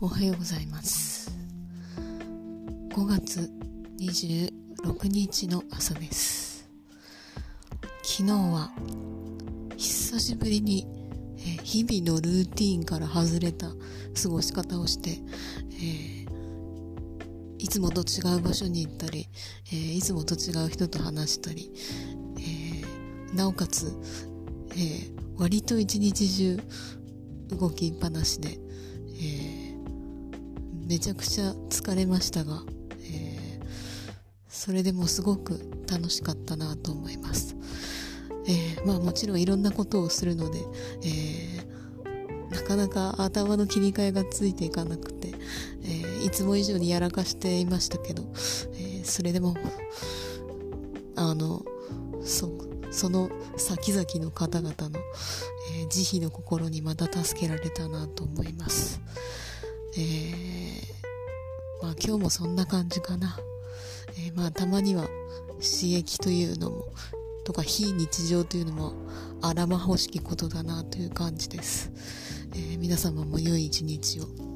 おはようございます。5月26日の朝です。昨日は久しぶりに、日々のルーティンから外れた過ごし方をして、えー、いつもと違う場所に行ったり、えー、いつもと違う人と話したり、えなおかつ、え割と一日中動きっぱなしで、えめちゃくちゃ疲れましたが、えーそれでもすごく楽しかったなと思います。えー、まあもちろんいろんなことをするので、えー、なかなか頭の切り替えがついていかなくて、え、いつも以上にやらかしていましたけど、えそれでも、あの、そ、その先々の方々の、え慈悲の心にまた助けられたなと思います。えまあ今日もそんな感じかな。えまあたまには刺激というのもとか非日常というのもあらまほしきことだなという感じです、えー、皆様も良い一日を